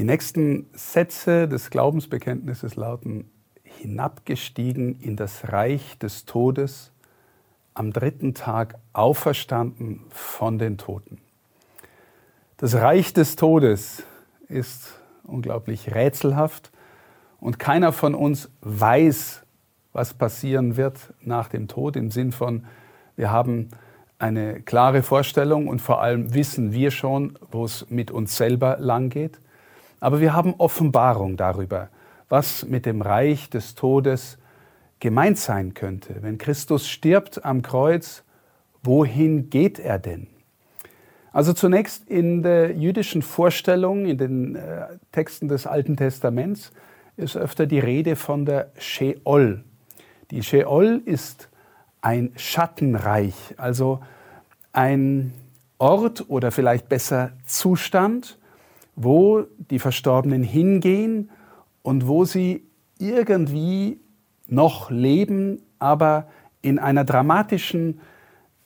Die nächsten Sätze des Glaubensbekenntnisses lauten, hinabgestiegen in das Reich des Todes, am dritten Tag auferstanden von den Toten. Das Reich des Todes ist unglaublich rätselhaft und keiner von uns weiß, was passieren wird nach dem Tod im Sinn von, wir haben eine klare Vorstellung und vor allem wissen wir schon, wo es mit uns selber langgeht. Aber wir haben Offenbarung darüber, was mit dem Reich des Todes gemeint sein könnte. Wenn Christus stirbt am Kreuz, wohin geht er denn? Also zunächst in der jüdischen Vorstellung, in den äh, Texten des Alten Testaments, ist öfter die Rede von der Sheol. Die Sheol ist ein Schattenreich, also ein Ort oder vielleicht besser Zustand, wo die Verstorbenen hingehen und wo sie irgendwie noch leben, aber in einer dramatischen,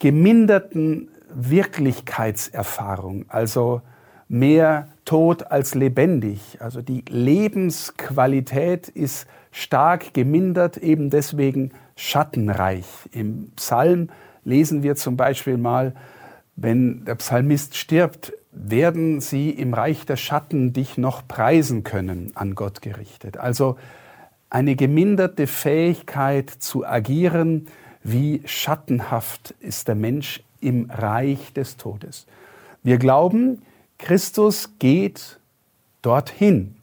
geminderten Wirklichkeitserfahrung, also mehr tot als lebendig. Also die Lebensqualität ist stark gemindert, eben deswegen schattenreich. Im Psalm lesen wir zum Beispiel mal, wenn der Psalmist stirbt, werden sie im Reich der Schatten dich noch preisen können, an Gott gerichtet. Also eine geminderte Fähigkeit zu agieren, wie schattenhaft ist der Mensch im Reich des Todes. Wir glauben, Christus geht dorthin.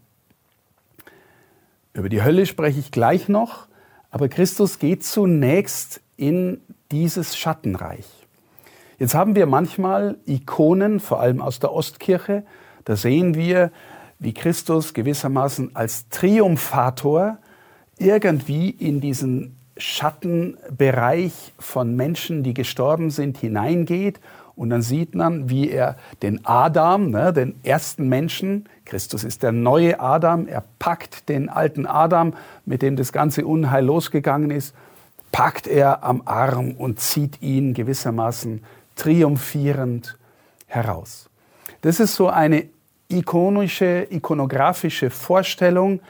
Über die Hölle spreche ich gleich noch, aber Christus geht zunächst in dieses Schattenreich. Jetzt haben wir manchmal Ikonen, vor allem aus der Ostkirche, da sehen wir, wie Christus gewissermaßen als Triumphator irgendwie in diesen Schattenbereich von Menschen, die gestorben sind, hineingeht. Und dann sieht man, wie er den Adam, ne, den ersten Menschen, Christus ist der neue Adam, er packt den alten Adam, mit dem das ganze Unheil losgegangen ist, packt er am Arm und zieht ihn gewissermaßen triumphierend heraus. Das ist so eine ikonische, ikonografische Vorstellung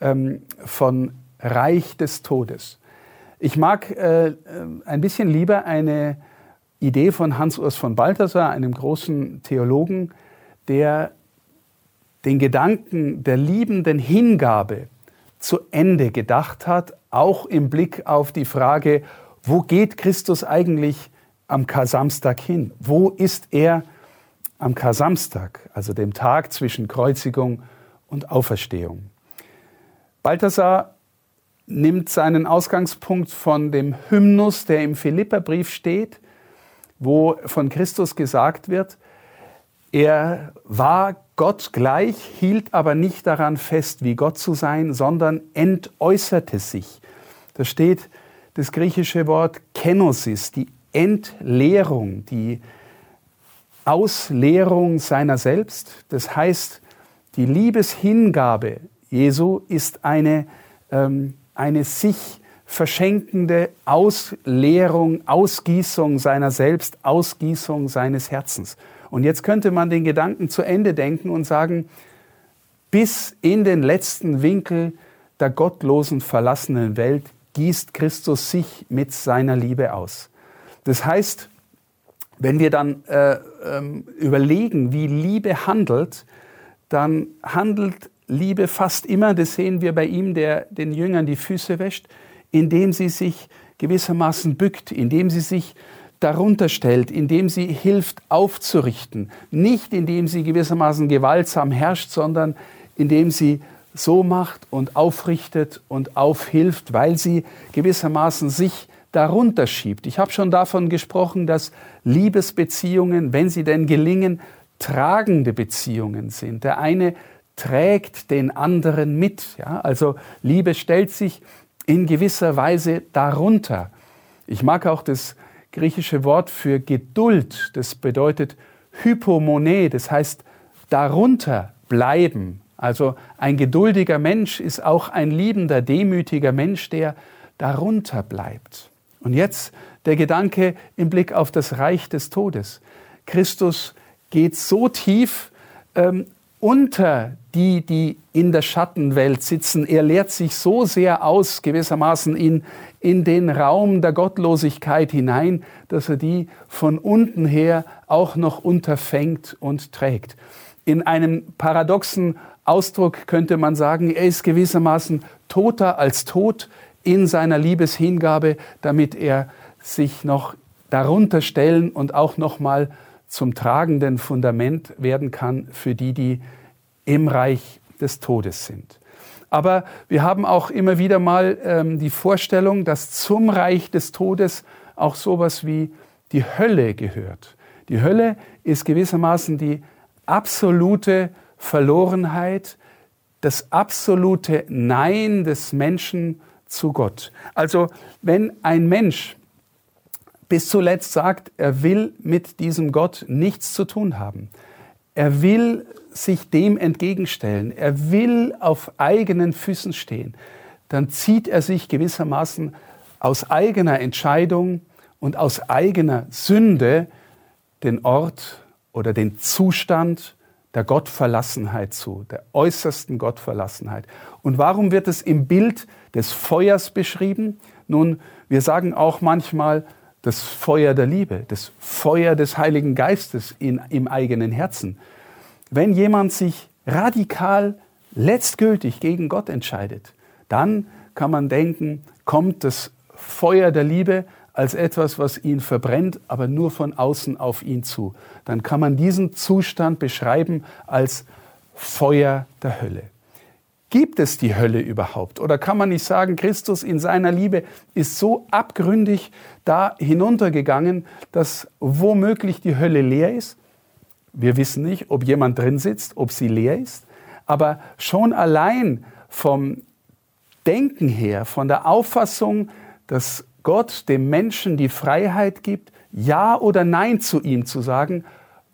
ähm, von Reich des Todes. Ich mag äh, ein bisschen lieber eine Idee von Hans-Urs von Balthasar, einem großen Theologen, der den Gedanken der liebenden Hingabe zu Ende gedacht hat, auch im Blick auf die Frage, wo geht Christus eigentlich am Kar-Samstag hin? Wo ist er am Kar-Samstag, also dem Tag zwischen Kreuzigung und Auferstehung? Balthasar nimmt seinen Ausgangspunkt von dem Hymnus, der im Philipperbrief steht, wo von Christus gesagt wird, er war Gott gleich, hielt aber nicht daran fest, wie Gott zu sein, sondern entäußerte sich. Da steht das griechische Wort Kenosis, die Entleerung, die Ausleerung seiner selbst. Das heißt, die Liebeshingabe Jesu ist eine ähm, eine sich verschenkende Ausleerung, Ausgießung seiner selbst, Ausgießung seines Herzens. Und jetzt könnte man den Gedanken zu Ende denken und sagen, bis in den letzten Winkel der gottlosen, verlassenen Welt gießt Christus sich mit seiner Liebe aus. Das heißt, wenn wir dann äh, ähm, überlegen, wie Liebe handelt, dann handelt Liebe fast immer, das sehen wir bei ihm, der den Jüngern die Füße wäscht, indem sie sich gewissermaßen bückt, indem sie sich darunter stellt, indem sie hilft aufzurichten, nicht indem sie gewissermaßen gewaltsam herrscht, sondern indem sie so macht und aufrichtet und aufhilft, weil sie gewissermaßen sich darunter schiebt. Ich habe schon davon gesprochen, dass Liebesbeziehungen, wenn sie denn gelingen, tragende Beziehungen sind. Der eine trägt den anderen mit. Ja? Also Liebe stellt sich in gewisser Weise darunter. Ich mag auch das griechische Wort für Geduld. Das bedeutet Hypomone, das heißt darunter bleiben. Also ein geduldiger Mensch ist auch ein liebender, demütiger Mensch, der darunter bleibt. Und jetzt der Gedanke im Blick auf das Reich des Todes. Christus geht so tief, ähm, unter die, die in der Schattenwelt sitzen. Er lehrt sich so sehr aus, gewissermaßen in, in den Raum der Gottlosigkeit hinein, dass er die von unten her auch noch unterfängt und trägt. In einem paradoxen Ausdruck könnte man sagen, er ist gewissermaßen toter als tot in seiner Liebeshingabe, damit er sich noch darunter stellen und auch noch mal zum tragenden Fundament werden kann für die, die im Reich des Todes sind. Aber wir haben auch immer wieder mal ähm, die Vorstellung, dass zum Reich des Todes auch sowas wie die Hölle gehört. Die Hölle ist gewissermaßen die absolute Verlorenheit, das absolute Nein des Menschen zu Gott. Also wenn ein Mensch bis zuletzt sagt, er will mit diesem Gott nichts zu tun haben. Er will sich dem entgegenstellen. Er will auf eigenen Füßen stehen. Dann zieht er sich gewissermaßen aus eigener Entscheidung und aus eigener Sünde den Ort oder den Zustand der Gottverlassenheit zu, der äußersten Gottverlassenheit. Und warum wird es im Bild des Feuers beschrieben? Nun, wir sagen auch manchmal, das Feuer der Liebe, das Feuer des Heiligen Geistes in, im eigenen Herzen. Wenn jemand sich radikal letztgültig gegen Gott entscheidet, dann kann man denken, kommt das Feuer der Liebe als etwas, was ihn verbrennt, aber nur von außen auf ihn zu. Dann kann man diesen Zustand beschreiben als Feuer der Hölle. Gibt es die Hölle überhaupt? Oder kann man nicht sagen, Christus in seiner Liebe ist so abgründig da hinuntergegangen, dass womöglich die Hölle leer ist? Wir wissen nicht, ob jemand drin sitzt, ob sie leer ist. Aber schon allein vom Denken her, von der Auffassung, dass Gott dem Menschen die Freiheit gibt, Ja oder Nein zu ihm zu sagen,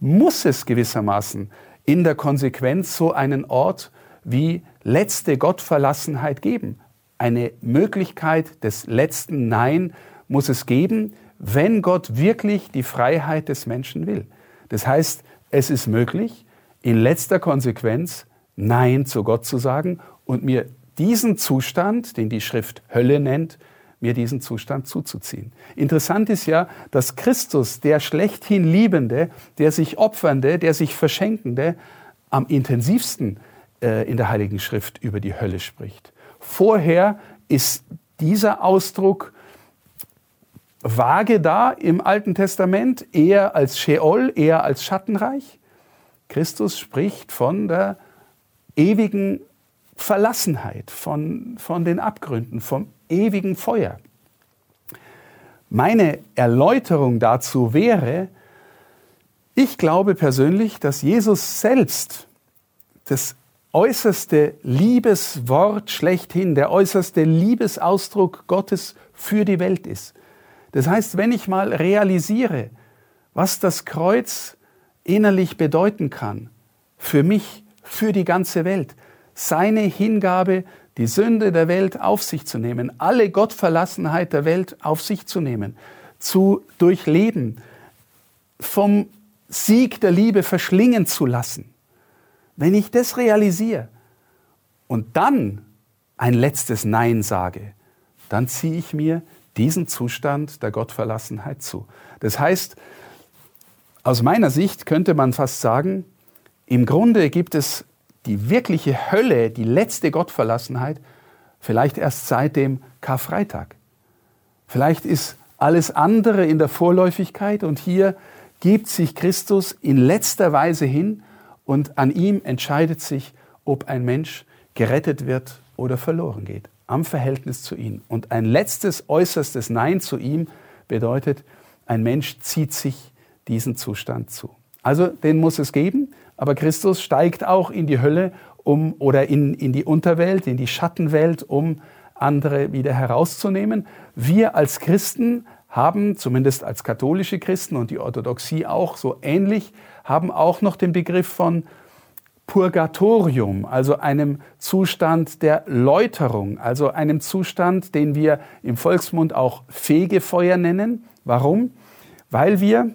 muss es gewissermaßen in der Konsequenz so einen Ort wie letzte Gottverlassenheit geben. Eine Möglichkeit des letzten Nein muss es geben, wenn Gott wirklich die Freiheit des Menschen will. Das heißt, es ist möglich, in letzter Konsequenz Nein zu Gott zu sagen und mir diesen Zustand, den die Schrift Hölle nennt, mir diesen Zustand zuzuziehen. Interessant ist ja, dass Christus, der schlechthin Liebende, der sich Opfernde, der sich Verschenkende, am intensivsten äh, in der Heiligen Schrift über die Hölle spricht. Vorher ist dieser Ausdruck vage da im Alten Testament, eher als Sheol, eher als Schattenreich. Christus spricht von der ewigen Verlassenheit, von, von den Abgründen, vom ewigen Feuer. Meine Erläuterung dazu wäre, ich glaube persönlich, dass Jesus selbst das äußerste Liebeswort schlechthin, der äußerste Liebesausdruck Gottes für die Welt ist. Das heißt, wenn ich mal realisiere, was das Kreuz innerlich bedeuten kann, für mich, für die ganze Welt, seine Hingabe, die Sünde der Welt auf sich zu nehmen, alle Gottverlassenheit der Welt auf sich zu nehmen, zu durchleben, vom Sieg der Liebe verschlingen zu lassen. Wenn ich das realisiere und dann ein letztes Nein sage, dann ziehe ich mir diesen Zustand der Gottverlassenheit zu. Das heißt, aus meiner Sicht könnte man fast sagen, im Grunde gibt es die wirkliche Hölle, die letzte Gottverlassenheit, vielleicht erst seit dem Karfreitag. Vielleicht ist alles andere in der Vorläufigkeit und hier gibt sich Christus in letzter Weise hin und an ihm entscheidet sich, ob ein Mensch gerettet wird oder verloren geht. Am Verhältnis zu ihm. Und ein letztes, äußerstes Nein zu ihm bedeutet, ein Mensch zieht sich diesen Zustand zu. Also den muss es geben, aber Christus steigt auch in die Hölle um, oder in, in die Unterwelt, in die Schattenwelt, um andere wieder herauszunehmen. Wir als Christen haben, zumindest als katholische Christen und die Orthodoxie auch so ähnlich, haben auch noch den Begriff von Purgatorium, also einem Zustand der Läuterung, also einem Zustand, den wir im Volksmund auch Fegefeuer nennen. Warum? Weil wir,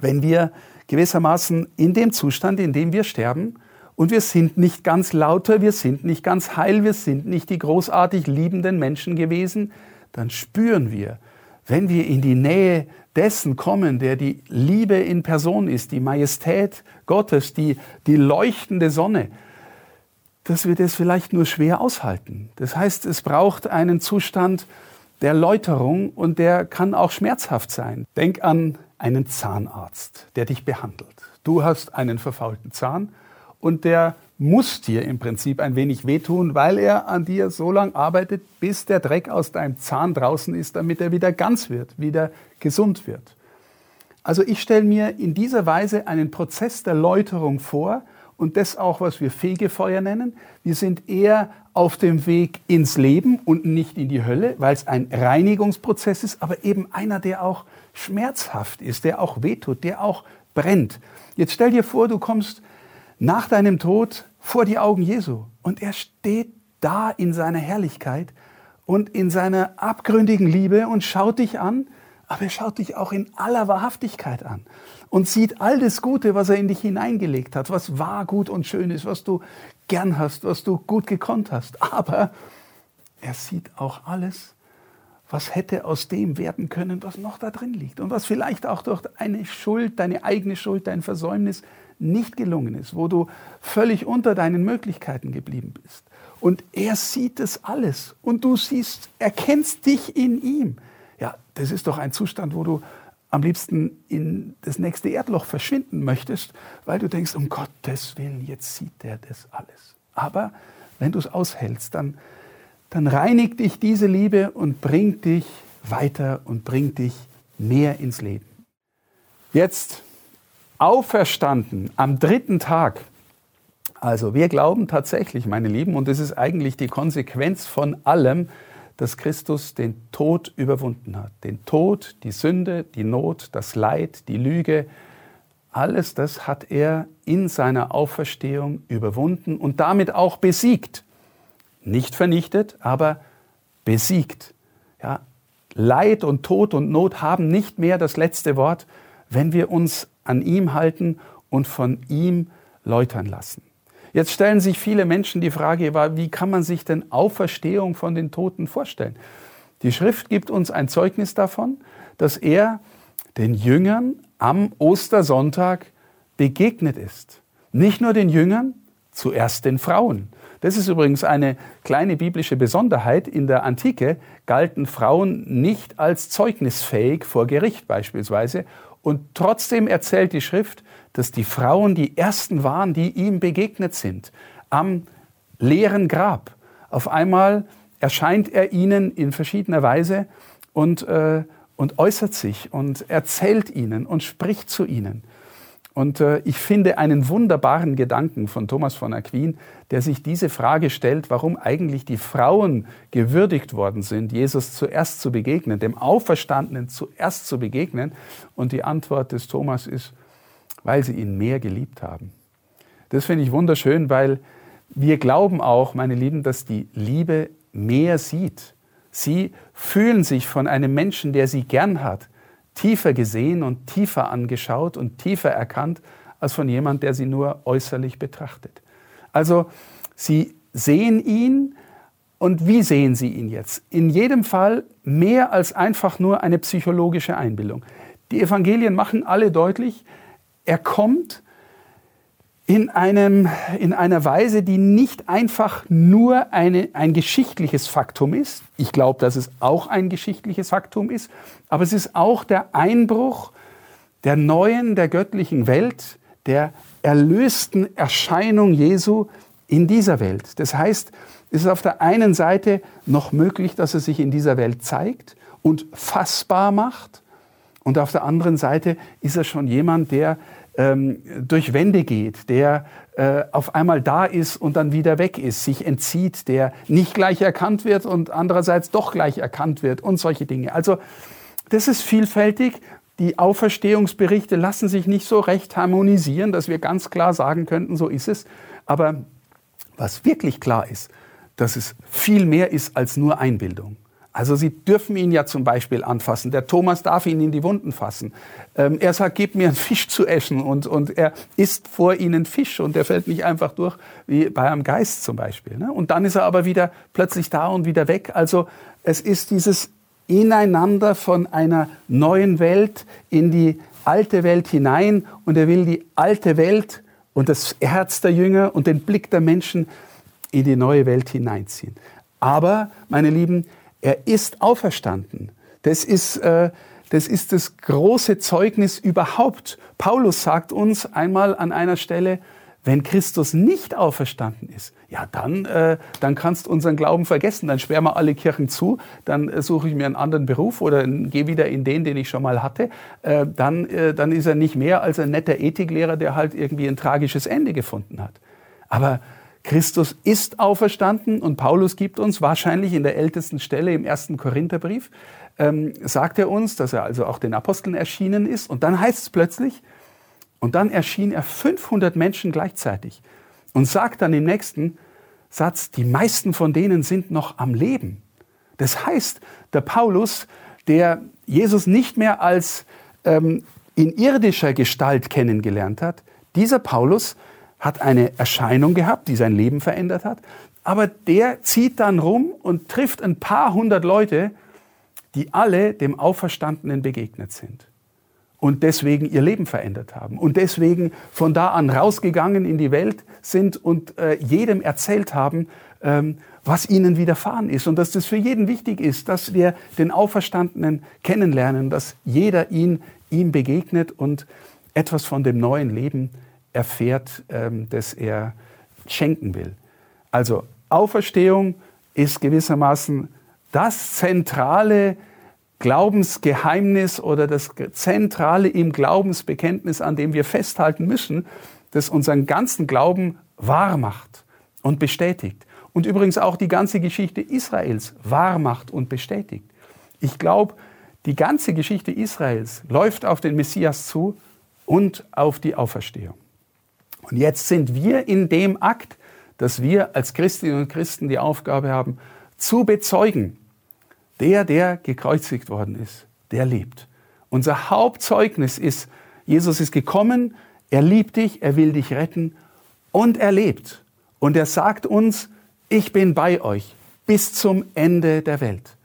wenn wir gewissermaßen in dem Zustand, in dem wir sterben, und wir sind nicht ganz lauter, wir sind nicht ganz heil, wir sind nicht die großartig liebenden Menschen gewesen, dann spüren wir, wenn wir in die Nähe dessen kommen, der die Liebe in Person ist, die Majestät Gottes, die, die leuchtende Sonne, dass wir das vielleicht nur schwer aushalten. Das heißt, es braucht einen Zustand der Läuterung und der kann auch schmerzhaft sein. Denk an einen Zahnarzt, der dich behandelt. Du hast einen verfaulten Zahn und der muss dir im Prinzip ein wenig wehtun, weil er an dir so lange arbeitet, bis der Dreck aus deinem Zahn draußen ist, damit er wieder ganz wird, wieder gesund wird. Also ich stelle mir in dieser Weise einen Prozess der Läuterung vor und das auch, was wir Fegefeuer nennen. Wir sind eher auf dem Weg ins Leben und nicht in die Hölle, weil es ein Reinigungsprozess ist, aber eben einer, der auch schmerzhaft ist, der auch wehtut, der auch brennt. Jetzt stell dir vor, du kommst nach deinem Tod vor die Augen Jesu und er steht da in seiner Herrlichkeit und in seiner abgründigen Liebe und schaut dich an, aber er schaut dich auch in aller Wahrhaftigkeit an und sieht all das Gute, was er in dich hineingelegt hat, was wahr, gut und schön ist, was du gern hast, was du gut gekonnt hast. Aber er sieht auch alles, was hätte aus dem werden können, was noch da drin liegt und was vielleicht auch durch eine Schuld, deine eigene Schuld, dein Versäumnis nicht gelungen ist, wo du völlig unter deinen Möglichkeiten geblieben bist. Und er sieht es alles und du siehst, erkennst dich in ihm. Ja, das ist doch ein Zustand, wo du am liebsten in das nächste Erdloch verschwinden möchtest, weil du denkst, um Gottes Willen, jetzt sieht er das alles. Aber wenn du es aushältst, dann, dann reinigt dich diese Liebe und bringt dich weiter und bringt dich mehr ins Leben. Jetzt auferstanden am dritten Tag. Also wir glauben tatsächlich, meine Lieben, und das ist eigentlich die Konsequenz von allem, dass Christus den Tod überwunden hat. Den Tod, die Sünde, die Not, das Leid, die Lüge, alles das hat er in seiner Auferstehung überwunden und damit auch besiegt. Nicht vernichtet, aber besiegt. Ja, Leid und Tod und Not haben nicht mehr das letzte Wort, wenn wir uns an ihm halten und von ihm läutern lassen. Jetzt stellen sich viele Menschen die Frage, wie kann man sich denn Auferstehung von den Toten vorstellen? Die Schrift gibt uns ein Zeugnis davon, dass er den Jüngern am Ostersonntag begegnet ist. Nicht nur den Jüngern, zuerst den Frauen. Das ist übrigens eine kleine biblische Besonderheit. In der Antike galten Frauen nicht als zeugnisfähig vor Gericht beispielsweise und trotzdem erzählt die Schrift, dass die Frauen die ersten waren, die ihm begegnet sind. Am leeren Grab. Auf einmal erscheint er ihnen in verschiedener Weise und, äh, und äußert sich und erzählt ihnen und spricht zu ihnen. Und äh, ich finde einen wunderbaren Gedanken von Thomas von Aquin, der sich diese Frage stellt, warum eigentlich die Frauen gewürdigt worden sind, Jesus zuerst zu begegnen, dem Auferstandenen zuerst zu begegnen. Und die Antwort des Thomas ist, weil sie ihn mehr geliebt haben. Das finde ich wunderschön, weil wir glauben auch, meine Lieben, dass die Liebe mehr sieht. Sie fühlen sich von einem Menschen, der sie gern hat, tiefer gesehen und tiefer angeschaut und tiefer erkannt als von jemand, der sie nur äußerlich betrachtet. Also sie sehen ihn und wie sehen sie ihn jetzt? In jedem Fall mehr als einfach nur eine psychologische Einbildung. Die Evangelien machen alle deutlich, er kommt in, einem, in einer Weise, die nicht einfach nur eine, ein geschichtliches Faktum ist. Ich glaube, dass es auch ein geschichtliches Faktum ist, aber es ist auch der Einbruch der neuen, der göttlichen Welt, der erlösten Erscheinung Jesu in dieser Welt. Das heißt, es ist auf der einen Seite noch möglich, dass er sich in dieser Welt zeigt und fassbar macht. Und auf der anderen Seite ist er schon jemand, der ähm, durch Wände geht, der äh, auf einmal da ist und dann wieder weg ist, sich entzieht, der nicht gleich erkannt wird und andererseits doch gleich erkannt wird und solche Dinge. Also das ist vielfältig. Die Auferstehungsberichte lassen sich nicht so recht harmonisieren, dass wir ganz klar sagen könnten, so ist es. Aber was wirklich klar ist, dass es viel mehr ist als nur Einbildung. Also sie dürfen ihn ja zum Beispiel anfassen. Der Thomas darf ihn in die Wunden fassen. Ähm, er sagt, gib mir einen Fisch zu essen und, und er isst vor ihnen Fisch und der fällt nicht einfach durch wie bei einem Geist zum Beispiel. Ne? Und dann ist er aber wieder plötzlich da und wieder weg. Also es ist dieses Ineinander von einer neuen Welt in die alte Welt hinein und er will die alte Welt und das Herz der Jünger und den Blick der Menschen in die neue Welt hineinziehen. Aber, meine Lieben, er ist auferstanden. Das ist, äh, das ist das große Zeugnis überhaupt. Paulus sagt uns einmal an einer Stelle, wenn Christus nicht auferstanden ist, ja, dann, äh, dann kannst du unseren Glauben vergessen. Dann sperren wir alle Kirchen zu, dann äh, suche ich mir einen anderen Beruf oder gehe wieder in den, den ich schon mal hatte. Äh, dann, äh, dann ist er nicht mehr als ein netter Ethiklehrer, der halt irgendwie ein tragisches Ende gefunden hat. Aber Christus ist auferstanden und Paulus gibt uns wahrscheinlich in der ältesten Stelle im ersten Korintherbrief, ähm, sagt er uns, dass er also auch den Aposteln erschienen ist. Und dann heißt es plötzlich, und dann erschien er 500 Menschen gleichzeitig und sagt dann im nächsten Satz, die meisten von denen sind noch am Leben. Das heißt, der Paulus, der Jesus nicht mehr als ähm, in irdischer Gestalt kennengelernt hat, dieser Paulus hat eine Erscheinung gehabt, die sein Leben verändert hat, aber der zieht dann rum und trifft ein paar hundert Leute, die alle dem Auferstandenen begegnet sind und deswegen ihr Leben verändert haben und deswegen von da an rausgegangen in die Welt sind und äh, jedem erzählt haben, ähm, was ihnen widerfahren ist und dass das für jeden wichtig ist, dass wir den Auferstandenen kennenlernen, dass jeder ihn ihm begegnet und etwas von dem neuen Leben erfährt, ähm, das er schenken will. Also Auferstehung ist gewissermaßen das zentrale Glaubensgeheimnis oder das Zentrale im Glaubensbekenntnis, an dem wir festhalten müssen, das unseren ganzen Glauben wahr macht und bestätigt. Und übrigens auch die ganze Geschichte Israels wahr macht und bestätigt. Ich glaube, die ganze Geschichte Israels läuft auf den Messias zu und auf die Auferstehung. Und jetzt sind wir in dem Akt, dass wir als Christinnen und Christen die Aufgabe haben, zu bezeugen, der, der gekreuzigt worden ist, der lebt. Unser Hauptzeugnis ist, Jesus ist gekommen, er liebt dich, er will dich retten und er lebt. Und er sagt uns, ich bin bei euch bis zum Ende der Welt.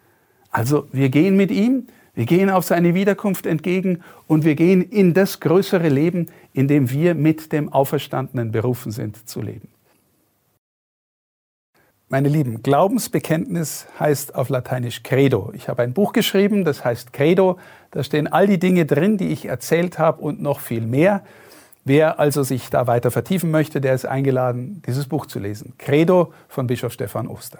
Also wir gehen mit ihm, wir gehen auf seine Wiederkunft entgegen und wir gehen in das größere Leben, in dem wir mit dem Auferstandenen berufen sind zu leben. Meine Lieben, Glaubensbekenntnis heißt auf Lateinisch Credo. Ich habe ein Buch geschrieben, das heißt Credo. Da stehen all die Dinge drin, die ich erzählt habe und noch viel mehr. Wer also sich da weiter vertiefen möchte, der ist eingeladen, dieses Buch zu lesen. Credo von Bischof Stefan Oster.